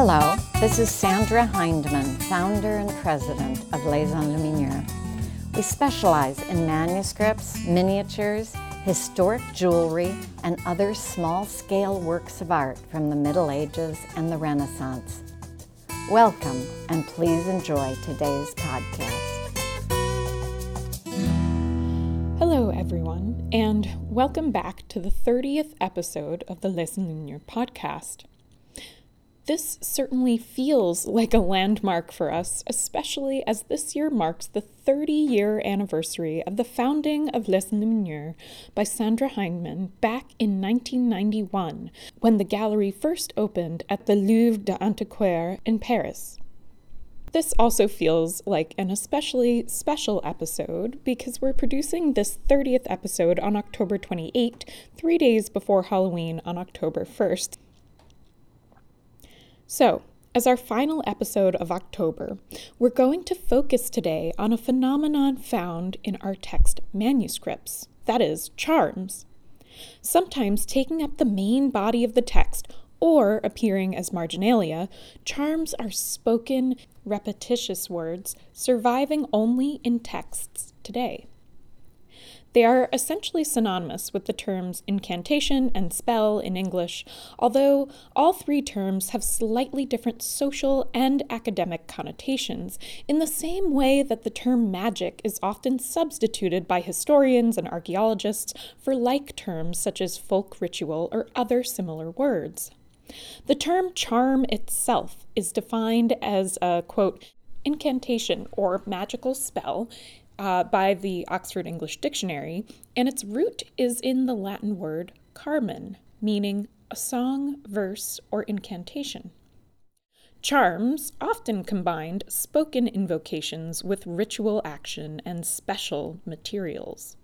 Hello, this is Sandra Hindman, founder and president of Les Enluminures. We specialize in manuscripts, miniatures, historic jewelry, and other small scale works of art from the Middle Ages and the Renaissance. Welcome, and please enjoy today's podcast. Hello, everyone, and welcome back to the 30th episode of the Les Enluminures podcast. This certainly feels like a landmark for us, especially as this year marks the 30 year anniversary of the founding of Les Enluminures by Sandra Hindman back in 1991, when the gallery first opened at the Louvre des Antiquaires in Paris. This also feels like an especially special episode because we're producing this 30th episode on October 28, three days before Halloween on October 1st. So, as our final episode of October, we're going to focus today on a phenomenon found in our text manuscripts that is, charms. Sometimes taking up the main body of the text or appearing as marginalia, charms are spoken, repetitious words surviving only in texts today. They are essentially synonymous with the terms incantation and spell in English, although all three terms have slightly different social and academic connotations, in the same way that the term magic is often substituted by historians and archaeologists for like terms such as folk ritual or other similar words. The term charm itself is defined as a quote, incantation or magical spell uh, by the Oxford English Dictionary, and its root is in the Latin word carmen, meaning a song, verse, or incantation. Charms often combined spoken invocations with ritual action and special materials.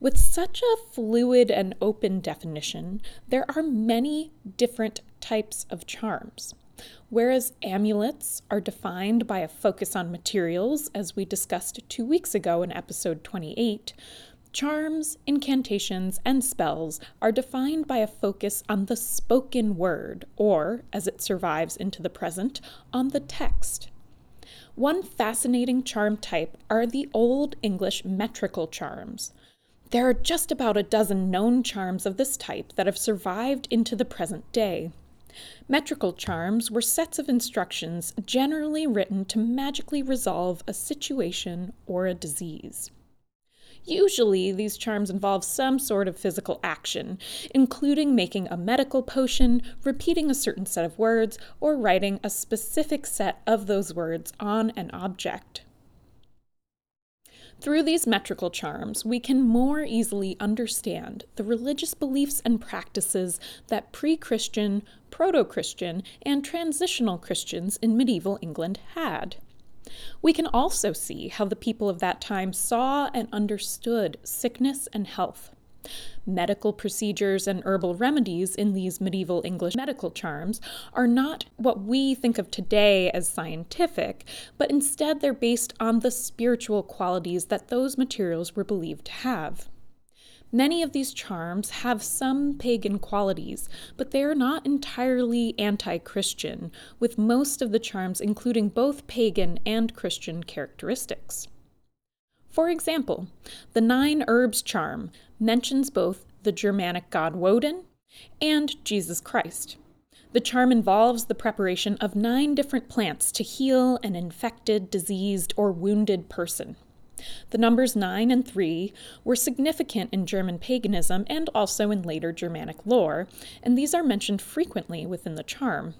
With such a fluid and open definition, there are many different types of charms. Whereas amulets are defined by a focus on materials, as we discussed two weeks ago in episode 28, charms, incantations, and spells are defined by a focus on the spoken word, or, as it survives into the present, on the text. One fascinating charm type are the Old English metrical charms. There are just about a dozen known charms of this type that have survived into the present day. Metrical charms were sets of instructions generally written to magically resolve a situation or a disease. Usually, these charms involve some sort of physical action, including making a medical potion, repeating a certain set of words, or writing a specific set of those words on an object. Through these metrical charms, we can more easily understand the religious beliefs and practices that pre Christian, proto Christian, and transitional Christians in medieval England had. We can also see how the people of that time saw and understood sickness and health. Medical procedures and herbal remedies in these medieval English medical charms are not what we think of today as scientific, but instead they're based on the spiritual qualities that those materials were believed to have. Many of these charms have some pagan qualities, but they are not entirely anti Christian, with most of the charms including both pagan and Christian characteristics. For example, the Nine Herbs charm mentions both the Germanic god Woden and Jesus Christ. The charm involves the preparation of nine different plants to heal an infected, diseased, or wounded person. The numbers 9 and 3 were significant in German paganism and also in later Germanic lore, and these are mentioned frequently within the charm.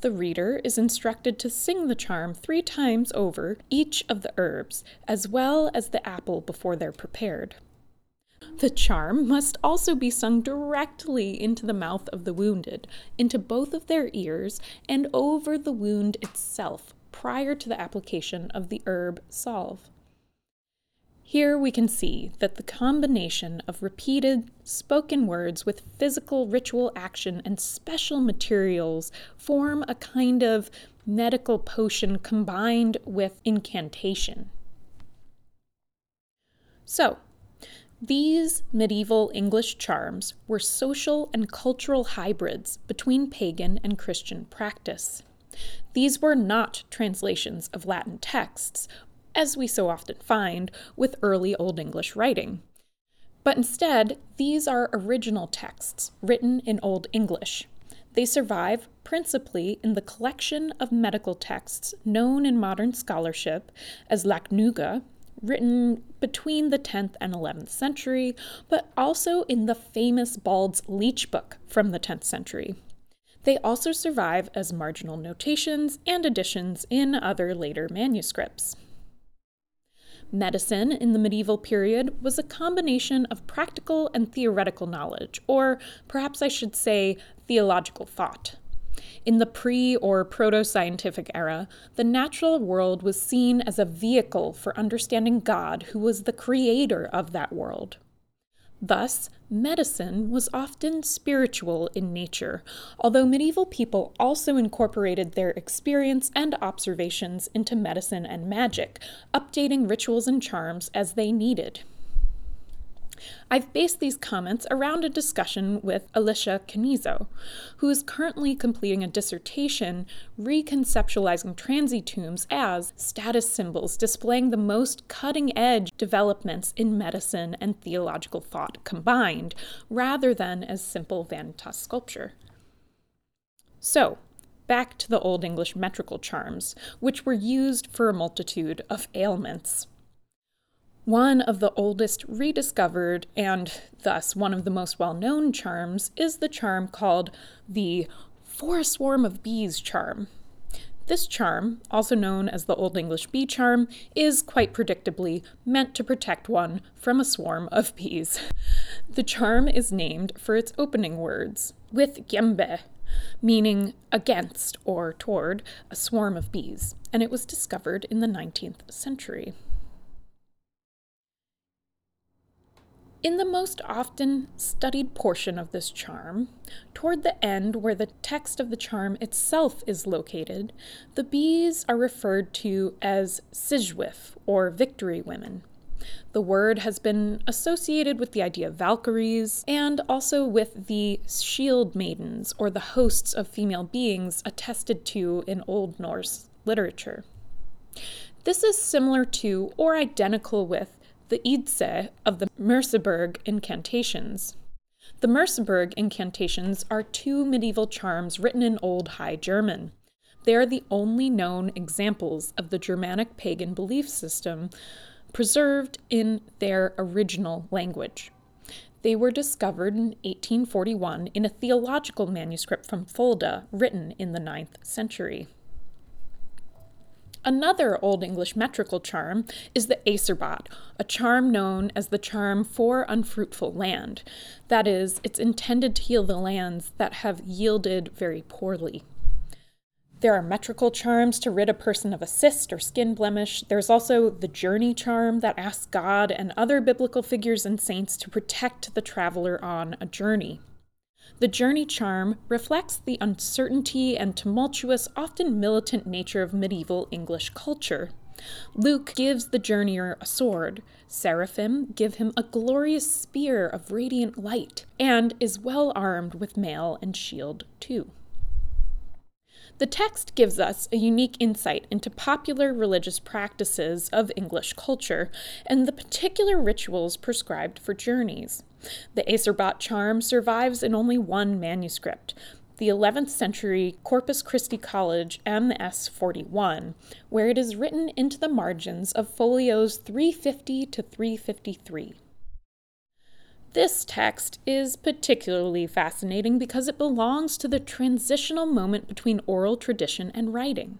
The reader is instructed to sing the charm three times over each of the herbs, as well as the apple before they're prepared. The charm must also be sung directly into the mouth of the wounded, into both of their ears, and over the wound itself prior to the application of the herb salve. Here we can see that the combination of repeated spoken words with physical ritual action and special materials form a kind of medical potion combined with incantation. So, These medieval English charms were social and cultural hybrids between pagan and Christian practice. These were not translations of Latin texts, as we so often find with early Old English writing. But instead, these are original texts written in Old English. They survive principally in the collection of medical texts known in modern scholarship as Lacnunga, written between the 10th and 11th century, but also in the famous Bald's Leech Book from the 10th century. They also survive as marginal notations and additions in other later manuscripts. Medicine in the medieval period was a combination of practical and theoretical knowledge, or perhaps I should say theological thought. In the pre or proto scientific era, the natural world was seen as a vehicle for understanding God, who was the creator of that world. Thus, medicine was often spiritual in nature, although medieval people also incorporated their experience and observations into medicine and magic, updating rituals and charms as they needed. I've based these comments around a discussion with Alicia Canizo, who is currently completing a dissertation reconceptualizing tombs as status symbols displaying the most cutting edge developments in medicine and theological thought combined, rather than as simple vanitas sculpture. So, back to the Old English metrical charms, which were used for a multitude of ailments. One of the oldest rediscovered, and thus one of the most well known charms, is the charm called the For a Swarm of Bees charm. This charm, also known as the Old English bee charm, is quite predictably meant to protect one from a swarm of bees. The charm is named for its opening words, with ymbe, meaning against or toward a swarm of bees, and it was discovered in the 19th century. In the most often studied portion of this charm, toward the end where the text of the charm itself is located, the bees are referred to as sigewif or victory women. The word has been associated with the idea of Valkyries and also with the shield maidens or the hosts of female beings attested to in Old Norse literature. This is similar to or identical with the Idisi of the Merseburg incantations. The Merseburg incantations are two medieval charms written in Old High German. They are the only known examples of the Germanic pagan belief system preserved in their original language. They were discovered in 1841 in a theological manuscript from Fulda written in the 9th century. Another Old English metrical charm is the Æcerbot, a charm known as the charm for unfruitful land. That is, it's intended to heal the lands that have yielded very poorly. There are metrical charms to rid a person of a cyst or skin blemish. There's also the journey charm that asks God and other biblical figures and saints to protect the traveler on a journey. The journey charm reflects the uncertainty and tumultuous, often militant nature of medieval English culture. Luke gives the journeyer a sword. Seraphim give him a glorious spear of radiant light, and is well armed with mail and shield, too. The text gives us a unique insight into popular religious practices of English culture and the particular rituals prescribed for journeys. The Æcerbot charm survives in only one manuscript, the 11th century Corpus Christi College MS 41, where it is written into the margins of folios 350 to 353. This text is particularly fascinating because it belongs to the transitional moment between oral tradition and writing.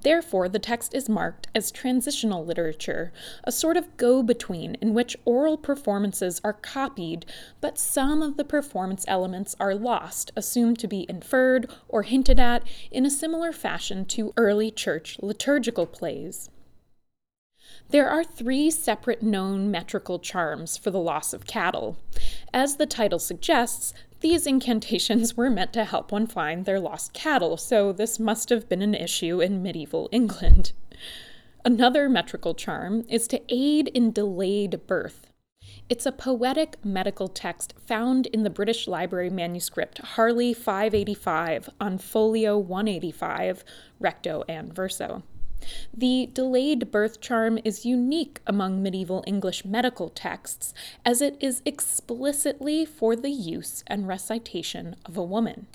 Therefore, the text is marked as transitional literature, a sort of go between in which oral performances are copied, but some of the performance elements are lost, assumed to be inferred or hinted at in a similar fashion to early church liturgical plays. There are three separate known metrical charms for the loss of cattle. As the title suggests, these incantations were meant to help one find their lost cattle, so this must have been an issue in medieval England. Another metrical charm is to aid in delayed birth. It's a poetic medical text found in the British Library manuscript Harley 585 on folio 185, recto and verso. The delayed birth charm is unique among medieval English medical texts, as it is explicitly for the use and recitation of a woman.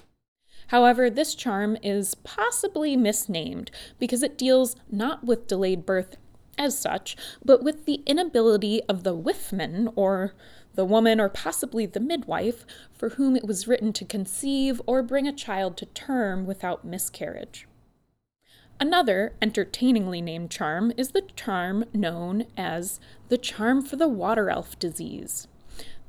However, this charm is possibly misnamed because it deals not with delayed birth as such, but with the inability of the wifman, or the woman, or possibly the midwife, for whom it was written to conceive or bring a child to term without miscarriage. Another entertainingly named charm is the charm known as the charm for the water elf disease.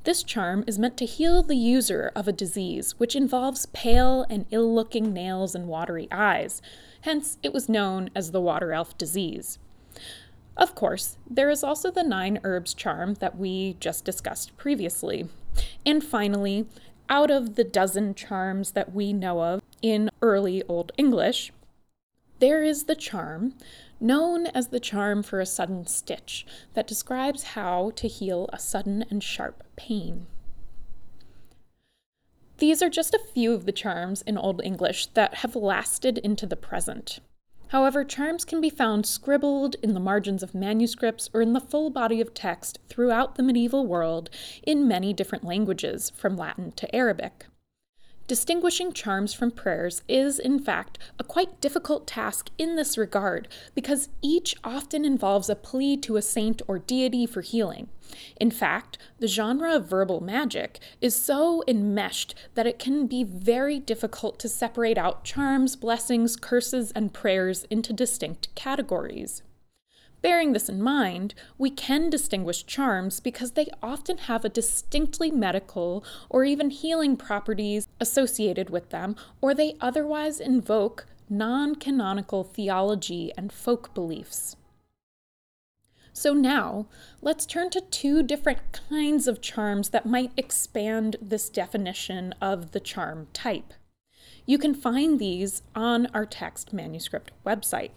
This charm is meant to heal the user of a disease which involves pale and ill looking nails and watery eyes, hence, it was known as the water elf disease. Of course, there is also the nine herbs charm that we just discussed previously. And finally, out of the dozen charms that we know of in early Old English, there is the charm, known as the charm for a sudden stitch, that describes how to heal a sudden and sharp pain. These are just a few of the charms in Old English that have lasted into the present. However, charms can be found scribbled in the margins of manuscripts or in the full body of text throughout the medieval world in many different languages, from Latin to Arabic. Distinguishing charms from prayers is, in fact, a quite difficult task in this regard because each often involves a plea to a saint or deity for healing. In fact, the genre of verbal magic is so enmeshed that it can be very difficult to separate out charms, blessings, curses, and prayers into distinct categories. Bearing this in mind, we can distinguish charms because they often have a distinctly medical or even healing properties associated with them, or they otherwise invoke non canonical theology and folk beliefs. So now, let's turn to two different kinds of charms that might expand this definition of the charm type. You can find these on our text manuscript website.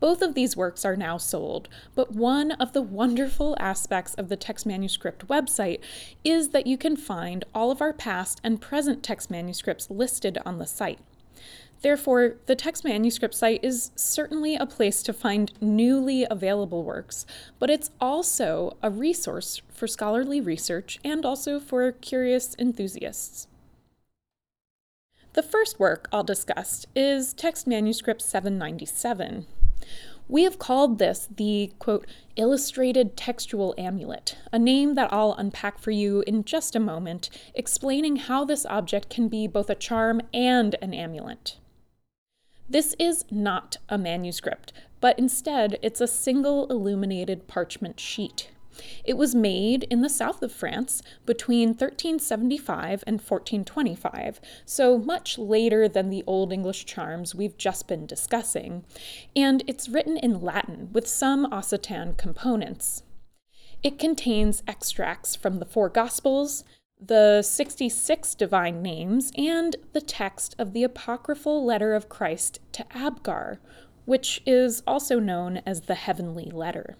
Both of these works are now sold, but one of the wonderful aspects of the text manuscript website is that you can find all of our past and present text manuscripts listed on the site. Therefore, the text manuscript site is certainly a place to find newly available works, but it's also a resource for scholarly research and also for curious enthusiasts. The first work I'll discuss is Text Manuscript 797. We have called this the quote, illustrated textual amulet, a name that I'll unpack for you in just a moment, explaining how this object can be both a charm and an amulet. This is not a manuscript, but instead it's a single illuminated parchment sheet. It was made in the south of France between 1375 and 1425, so much later than the Old English charms we've just been discussing, and it's written in Latin with some Occitan components. It contains extracts from the four Gospels, the 66 divine names, and the text of the apocryphal letter of Christ to Abgar, which is also known as the Heavenly Letter.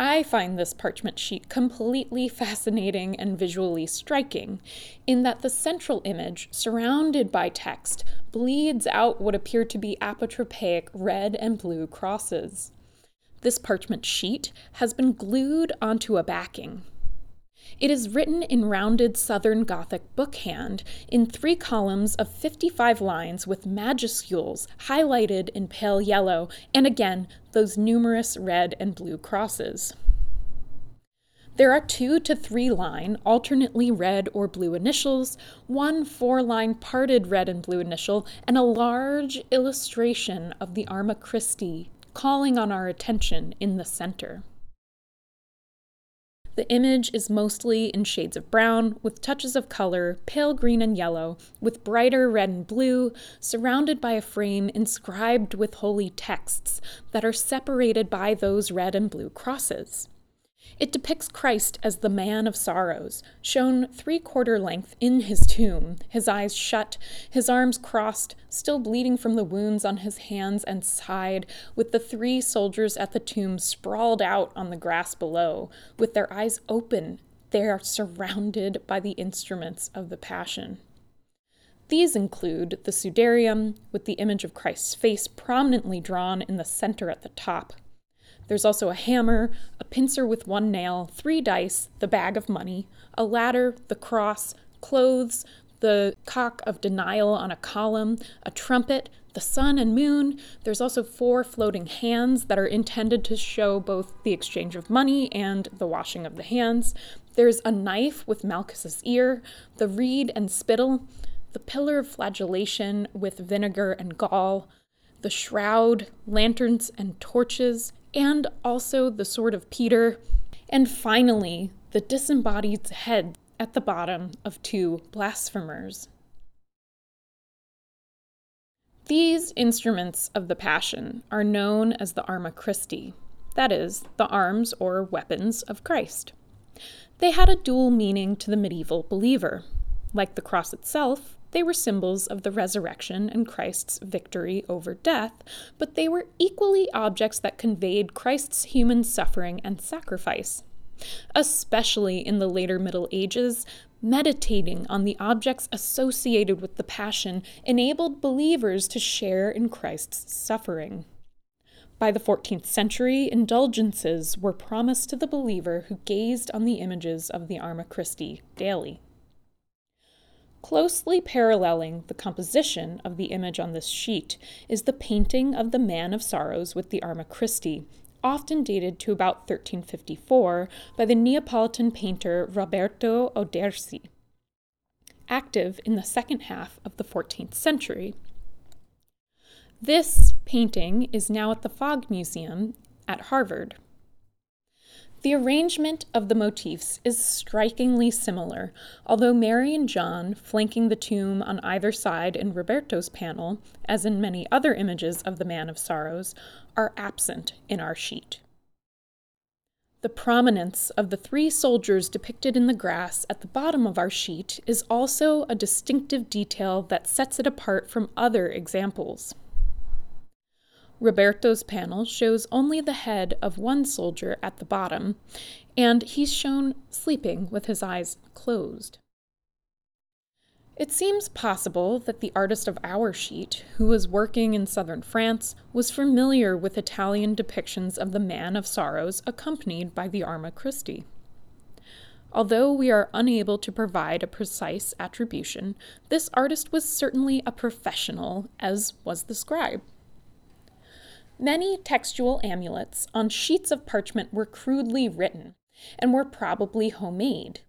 I find this parchment sheet completely fascinating and visually striking, in that the central image, surrounded by text, bleeds out what appear to be apotropaic red and blue crosses. This parchment sheet has been glued onto a backing, it is written in rounded Southern Gothic bookhand in three columns of 55 lines with majuscules highlighted in pale yellow, and again, those numerous red and blue crosses. There are two to three line, alternately red or blue initials, one four line parted red and blue initial, and a large illustration of the Arma Christi calling on our attention in the center. The image is mostly in shades of brown, with touches of color, pale green and yellow, with brighter red and blue, surrounded by a frame inscribed with holy texts that are separated by those red and blue crosses. It depicts Christ as the man of sorrows, shown three quarter length in his tomb, his eyes shut, his arms crossed, still bleeding from the wounds on his hands and side, with the three soldiers at the tomb sprawled out on the grass below, with their eyes open. They are surrounded by the instruments of the Passion. These include the sudarium, with the image of Christ's face prominently drawn in the center at the top. There's also a hammer, a pincer with one nail, three dice, the bag of money, a ladder, the cross, clothes, the cock of denial on a column, a trumpet, the sun and moon. There's also four floating hands that are intended to show both the exchange of money and the washing of the hands. There's a knife with Malchus's ear, the reed and spittle, the pillar of flagellation with vinegar and gall, the shroud, lanterns and torches, and also the sword of Peter, and finally, the disembodied head at the bottom of two blasphemers. These instruments of the Passion are known as the Arma Christi, that is, the arms or weapons of Christ. They had a dual meaning to the medieval believer. Like the cross itself, they were symbols of the resurrection and Christ's victory over death, but they were equally objects that conveyed Christ's human suffering and sacrifice. Especially in the later Middle Ages, meditating on the objects associated with the Passion enabled believers to share in Christ's suffering. By the 14th century, indulgences were promised to the believer who gazed on the images of the Arma Christi daily. Closely paralleling the composition of the image on this sheet is the painting of the Man of Sorrows with the Arma Christi, often dated to about 1354 by the Neapolitan painter Roberto d'Oderisio, active in the second half of the 14th century. This painting is now at the Fogg Museum at Harvard. The arrangement of the motifs is strikingly similar, although Mary and John, flanking the tomb on either side in Roberto's panel, as in many other images of the Man of Sorrows, are absent in our sheet. The prominence of the three soldiers depicted in the grass at the bottom of our sheet is also a distinctive detail that sets it apart from other examples. Roberto's panel shows only the head of one soldier at the bottom, and he's shown sleeping with his eyes closed. It seems possible that the artist of our sheet, who was working in southern France, was familiar with Italian depictions of the Man of Sorrows accompanied by the Arma Christi. Although we are unable to provide a precise attribution, this artist was certainly a professional, as was the scribe. Many textual amulets on sheets of parchment were crudely written and were probably homemade.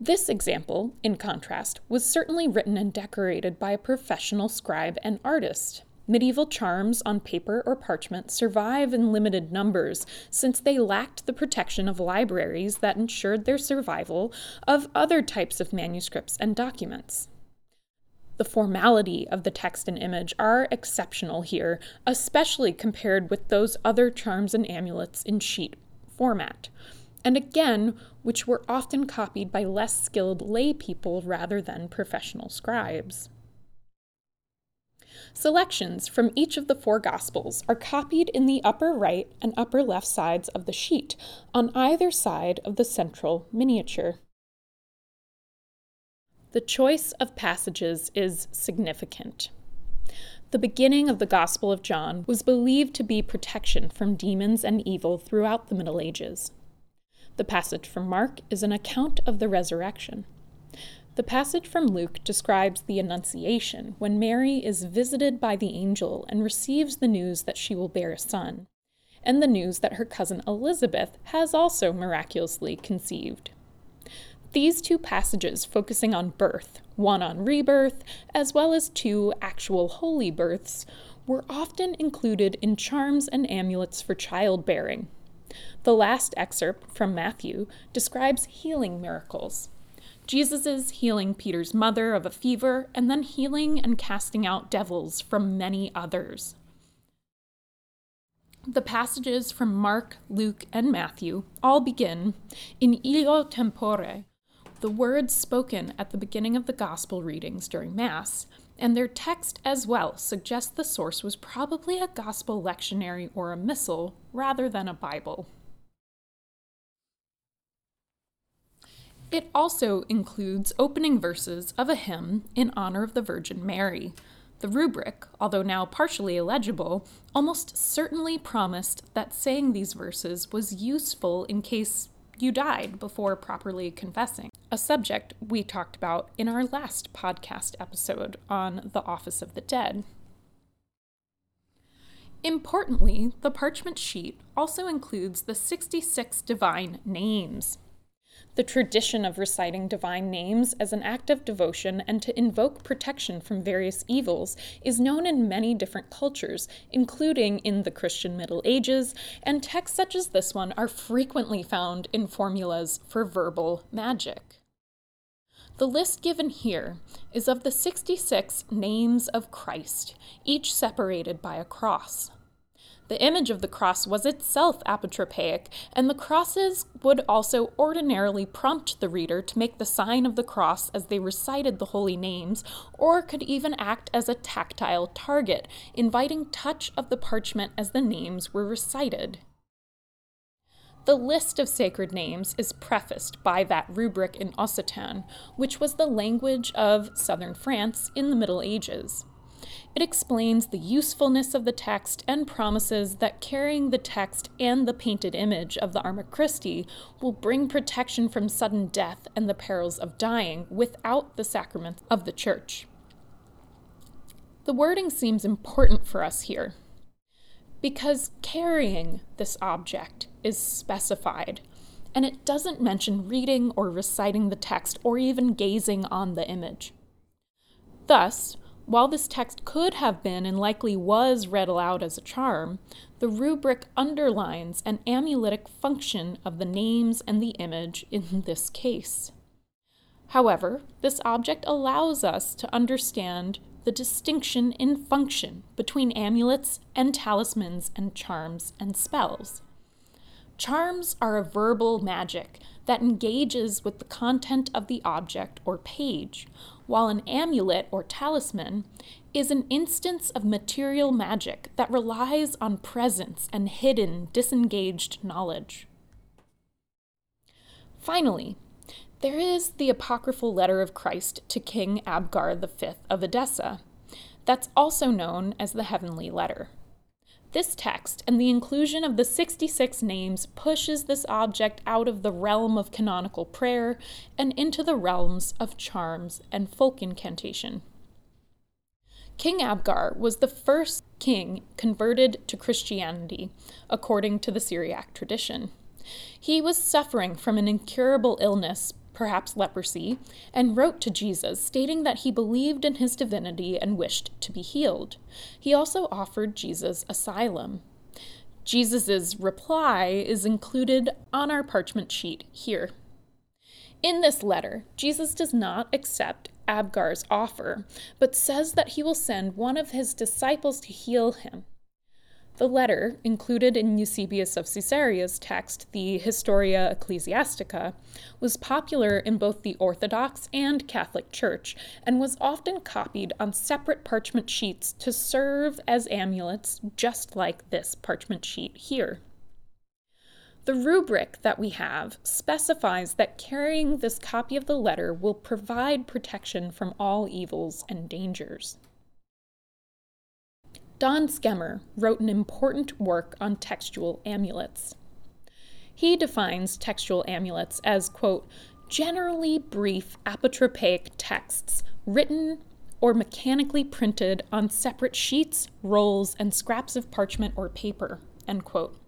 This example, in contrast, was certainly written and decorated by a professional scribe and artist. Medieval charms on paper or parchment survive in limited numbers since they lacked the protection of libraries that ensured their survival of other types of manuscripts and documents the formality of the text and image are exceptional here, especially compared with those other charms and amulets in sheet format. And again, which were often copied by less skilled lay people rather than professional scribes. Selections from each of the four Gospels are copied in the upper right and upper left sides of the sheet, on either side of the central miniature. The choice of passages is significant. The beginning of the Gospel of John was believed to be protection from demons and evil throughout the Middle Ages. The passage from Mark is an account of the resurrection. The passage from Luke describes the Annunciation, when Mary is visited by the angel and receives the news that she will bear a son, and the news that her cousin Elizabeth has also miraculously conceived. These two passages focusing on birth, one on rebirth, as well as two actual holy births, were often included in charms and amulets for childbearing. The last excerpt from Matthew describes healing miracles. Jesus' healing Peter's mother of a fever, and then healing and casting out devils from many others. The passages from Mark, Luke, and Matthew all begin in illo tempore, the words spoken at the beginning of the Gospel readings during Mass, and their text as well suggests the source was probably a Gospel lectionary or a missal rather than a Bible. It also includes opening verses of a hymn in honor of the Virgin Mary. The rubric, although now partially illegible, almost certainly promised that saying these verses was useful in case you died before properly confessing, a subject we talked about in our last podcast episode on the Office of the Dead. Importantly, the parchment sheet also includes the 66 divine names. The tradition of reciting divine names as an act of devotion and to invoke protection from various evils is known in many different cultures, including in the Christian Middle Ages, and texts such as this one are frequently found in formulas for verbal magic. The list given here is of the 66 names of Christ, each separated by a cross. The image of the cross was itself apotropaic, and the crosses would also ordinarily prompt the reader to make the sign of the cross as they recited the holy names, or could even act as a tactile target, inviting touch of the parchment as the names were recited. The list of sacred names is prefaced by that rubric in Occitan, which was the language of southern France in the Middle Ages. It explains the usefulness of the text and promises that carrying the text and the painted image of the Arma Christi will bring protection from sudden death and the perils of dying without the sacraments of the Church. The wording seems important for us here because carrying this object is specified, and it doesn't mention reading or reciting the text or even gazing on the image. Thus, while this text could have been and likely was read aloud as a charm, the rubric underlines an amuletic function of the names and the image in this case. However, this object allows us to understand the distinction in function between amulets and talismans and charms and spells. Charms are a verbal magic that engages with the content of the object or page, while an amulet or talisman is an instance of material magic that relies on presence and hidden, disengaged knowledge. Finally, there is the apocryphal letter of Christ to King Abgar V of Edessa, that's also known as the Heavenly Letter. This text and the inclusion of the 66 names pushes this object out of the realm of canonical prayer and into the realms of charms and folk incantation. King Abgar was the first king converted to Christianity, according to the Syriac tradition. He was suffering from an incurable illness perhaps leprosy, and wrote to Jesus, stating that he believed in his divinity and wished to be healed. He also offered Jesus asylum. Jesus' reply is included on our parchment sheet here. In this letter, Jesus does not accept Abgar's offer, but says that he will send one of his disciples to heal him. The letter, included in Eusebius of Caesarea's text, the Historia Ecclesiastica, was popular in both the Orthodox and Catholic Church and was often copied on separate parchment sheets to serve as amulets, just like this parchment sheet here. The rubric that we have specifies that carrying this copy of the letter will provide protection from all evils and dangers. Don Skemer wrote an important work on textual amulets. He defines textual amulets as, quote, generally brief apotropaic texts written or mechanically printed on separate sheets, rolls, and scraps of parchment or paper, end quote.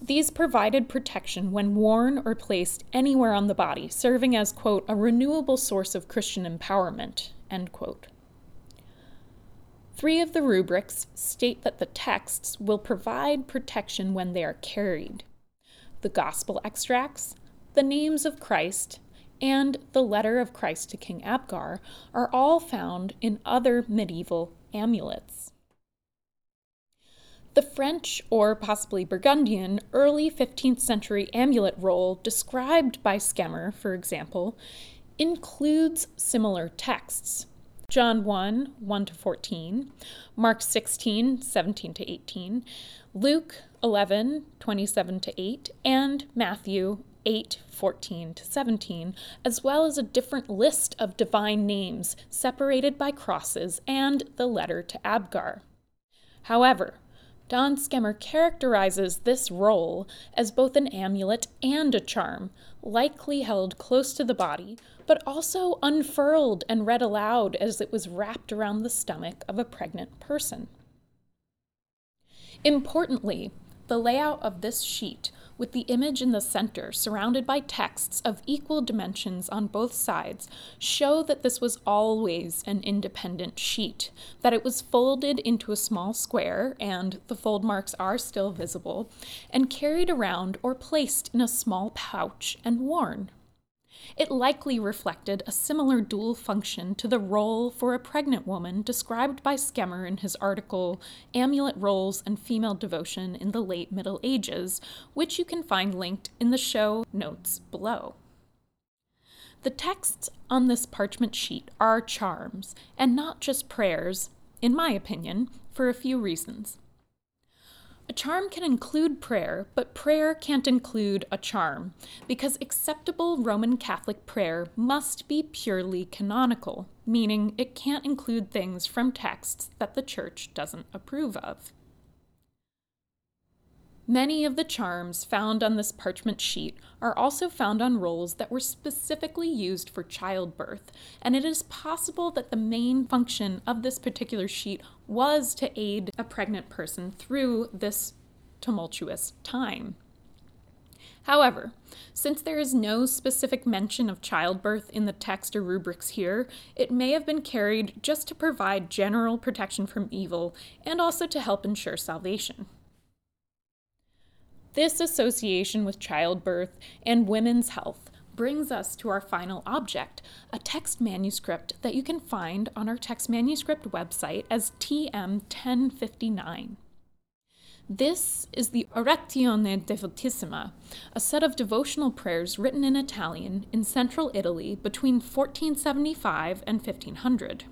These provided protection when worn or placed anywhere on the body, serving as, quote, a renewable source of Christian empowerment, end quote. Three of the rubrics state that the texts will provide protection when they are carried. The Gospel extracts, the names of Christ, and the letter of Christ to King Abgar are all found in other medieval amulets. The French, or possibly Burgundian, early 15th century amulet roll described by Skemer, for example, includes similar texts. John 1, 1 to 14, Mark 16, 17 to 18, Luke 11, 27 to 8, and Matthew 8, 14 to 17, as well as a different list of divine names separated by crosses and the letter to Abgar. However, Don Skemer characterizes this roll as both an amulet and a charm, likely held close to the body, but also unfurled and read aloud as it was wrapped around the stomach of a pregnant person. Importantly, the layout of this sheet with the image in the center surrounded by texts of equal dimensions on both sides, show that this was always an independent sheet, that it was folded into a small square, and the fold marks are still visible, and carried around or placed in a small pouch and worn. It likely reflected a similar dual function to the role for a pregnant woman described by Skemer in his article Amulet Rolls and Female Devotion in the Late Middle Ages, which you can find linked in the show notes below. The texts on this parchment sheet are charms, and not just prayers, in my opinion, for a few reasons. A charm can include prayer, but prayer can't include a charm, because acceptable Roman Catholic prayer must be purely canonical, meaning it can't include things from texts that the Church doesn't approve of. Many of the charms found on this parchment sheet are also found on rolls that were specifically used for childbirth, and it is possible that the main function of this particular sheet was to aid a pregnant person through this tumultuous time. However, since there is no specific mention of childbirth in the text or rubrics here, it may have been carried just to provide general protection from evil and also to help ensure salvation. This association with childbirth and women's health brings us to our final object, a text manuscript that you can find on our text manuscript website as TM 1059. This is the Orazione Devotissima, a set of devotional prayers written in Italian in central Italy between 1475 and 1500.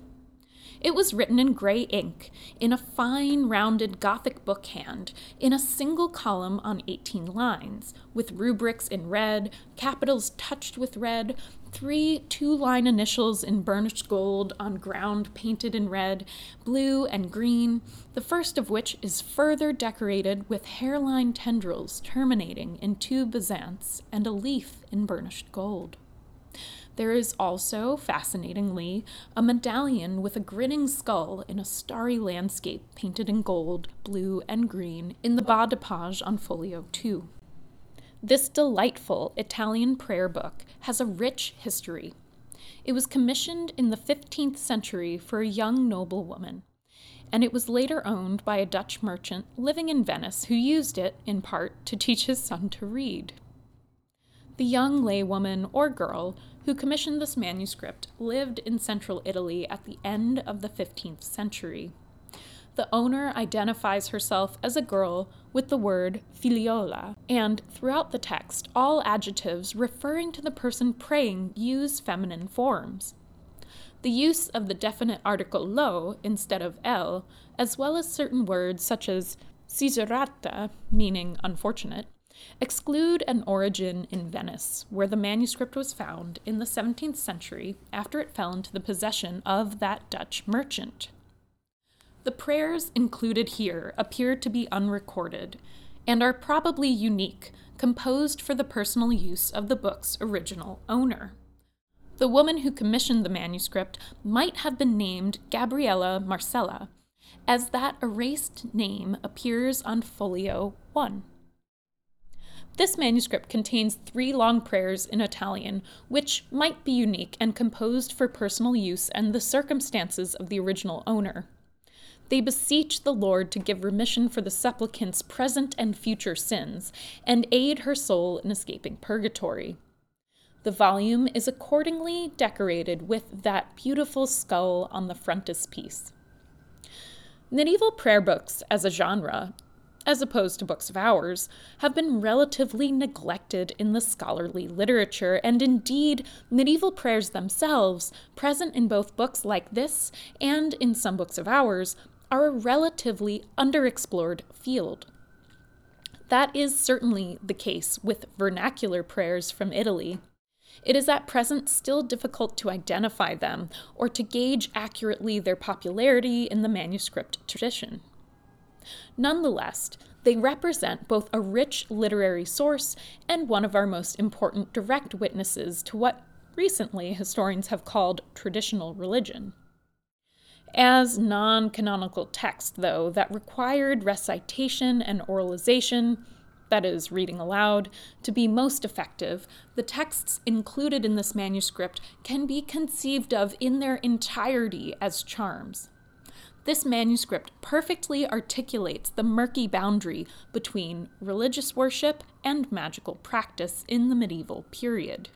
It was written in gray ink, in a fine, rounded Gothic bookhand, in a single column on 18 lines, with rubrics in red, capitals touched with red, three two line initials in burnished gold on ground painted in red, blue, and green, the first of which is further decorated with hairline tendrils terminating in two bezants and a leaf in burnished gold. There is also, fascinatingly, a medallion with a grinning skull in a starry landscape painted in gold, blue, and green in the bas de page on folio 2. This delightful Italian prayer book has a rich history. It was commissioned in the 15th century for a young noblewoman, and it was later owned by a Dutch merchant living in Venice who used it, in part, to teach his son to read. The young laywoman or girl who commissioned this manuscript, lived in central Italy at the end of the 15th century. The owner identifies herself as a girl with the word filiola, and throughout the text, all adjectives referring to the person praying use feminine forms. The use of the definite article lo instead of el, as well as certain words such as sciagurata, meaning unfortunate, exclude an origin in Venice, where the manuscript was found in the 17th century after it fell into the possession of that Dutch merchant. The prayers included here appear to be unrecorded and are probably unique, composed for the personal use of the book's original owner. The woman who commissioned the manuscript might have been named Gabriella Marcella, as that erased name appears on folio 1. This manuscript contains three long prayers in Italian, which might be unique and composed for personal use and the circumstances of the original owner. They beseech the Lord to give remission for the supplicant's present and future sins, and aid her soul in escaping purgatory. The volume is accordingly decorated with that beautiful skull on the frontispiece. Medieval prayer books as a genre as opposed to books of hours, have been relatively neglected in the scholarly literature, and indeed, medieval prayers themselves, present in both books like this and in some books of hours, are a relatively underexplored field. That is certainly the case with vernacular prayers from Italy. It is at present still difficult to identify them or to gauge accurately their popularity in the manuscript tradition. Nonetheless, they represent both a rich literary source and one of our most important direct witnesses to what recently historians have called traditional religion. As non canonical text, though, that required recitation and oralization, that is, reading aloud, to be most effective, the texts included in this manuscript can be conceived of in their entirety as charms. This manuscript perfectly articulates the murky boundary between religious worship and magical practice in the medieval period.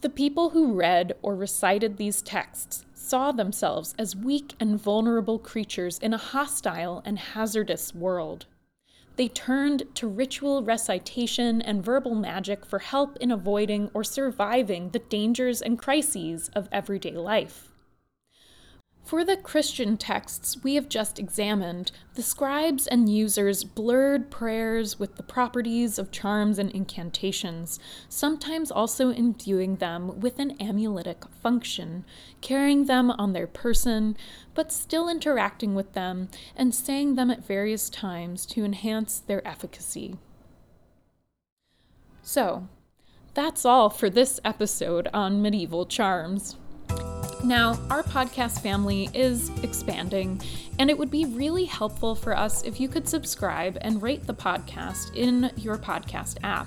The people who read or recited these texts saw themselves as weak and vulnerable creatures in a hostile and hazardous world. They turned to ritual recitation and verbal magic for help in avoiding or surviving the dangers and crises of everyday life. For the Christian texts we have just examined, the scribes and users blurred prayers with the properties of charms and incantations, sometimes also imbuing them with an amuletic function, carrying them on their person, but still interacting with them and saying them at various times to enhance their efficacy. So, that's all for this episode on medieval charms. Now, our podcast family is expanding, and it would be really helpful for us if you could subscribe and rate the podcast in your podcast app.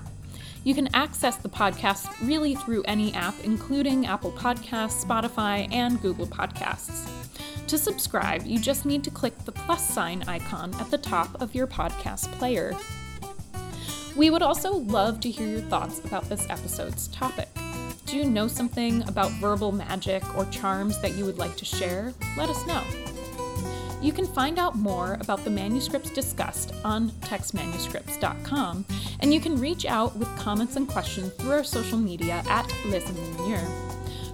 You can access the podcast really through any app, including Apple Podcasts, Spotify, and Google Podcasts. To subscribe, you just need to click the plus sign icon at the top of your podcast player. We would also love to hear your thoughts about this episode's topic. Do you know something about verbal magic or charms that you would like to share? Let us know. You can find out more about the manuscripts discussed on textmanuscripts.com, and you can reach out with comments and questions through our social media at Les Enluminures.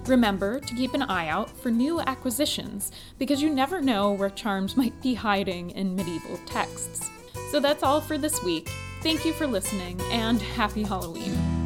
Remember to keep an eye out for new acquisitions because you never know where charms might be hiding in medieval texts. So that's all for this week. Thank you for listening and happy Halloween.